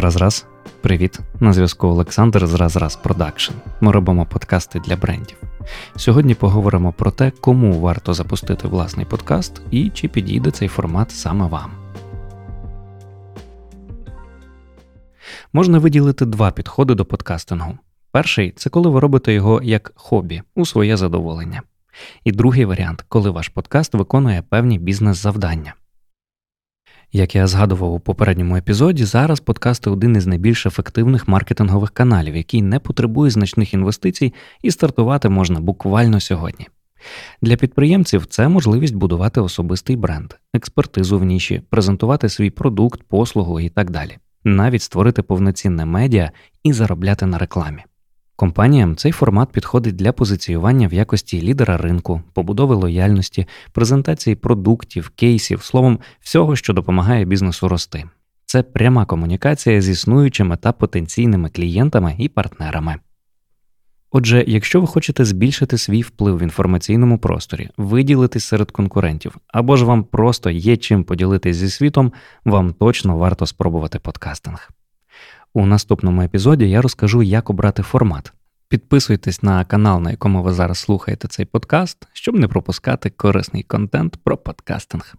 Раз-раз, привіт! На зв'язку Олександр з Раз-Раз Продакшн. Ми робимо подкасти для брендів. Сьогодні поговоримо про те, кому варто запустити власний подкаст і чи підійде цей формат саме вам. Можна виділити два підходи до подкастингу. Перший це коли ви робите його як хобі у своє задоволення. І другий варіант, коли ваш подкаст виконує певні бізнес-завдання. Як я згадував у попередньому епізоді, зараз подкасти один із найбільш ефективних маркетингових каналів, який не потребує значних інвестицій, і стартувати можна буквально сьогодні. Для підприємців це можливість будувати особистий бренд, експертизу в ніші, презентувати свій продукт, послугу і так далі, навіть створити повноцінне медіа і заробляти на рекламі. Компаніям цей формат підходить для позиціювання в якості лідера ринку, побудови лояльності, презентації продуктів, кейсів, словом, всього, що допомагає бізнесу рости. Це пряма комунікація з існуючими та потенційними клієнтами і партнерами. Отже, якщо ви хочете збільшити свій вплив в інформаційному просторі, виділитись серед конкурентів, або ж вам просто є чим поділитись зі світом, вам точно варто спробувати подкастинг. У наступному епізоді я розкажу, як обрати формат. Підписуйтесь на канал, на якому ви зараз слухаєте цей подкаст, щоб не пропускати корисний контент про подкастинг.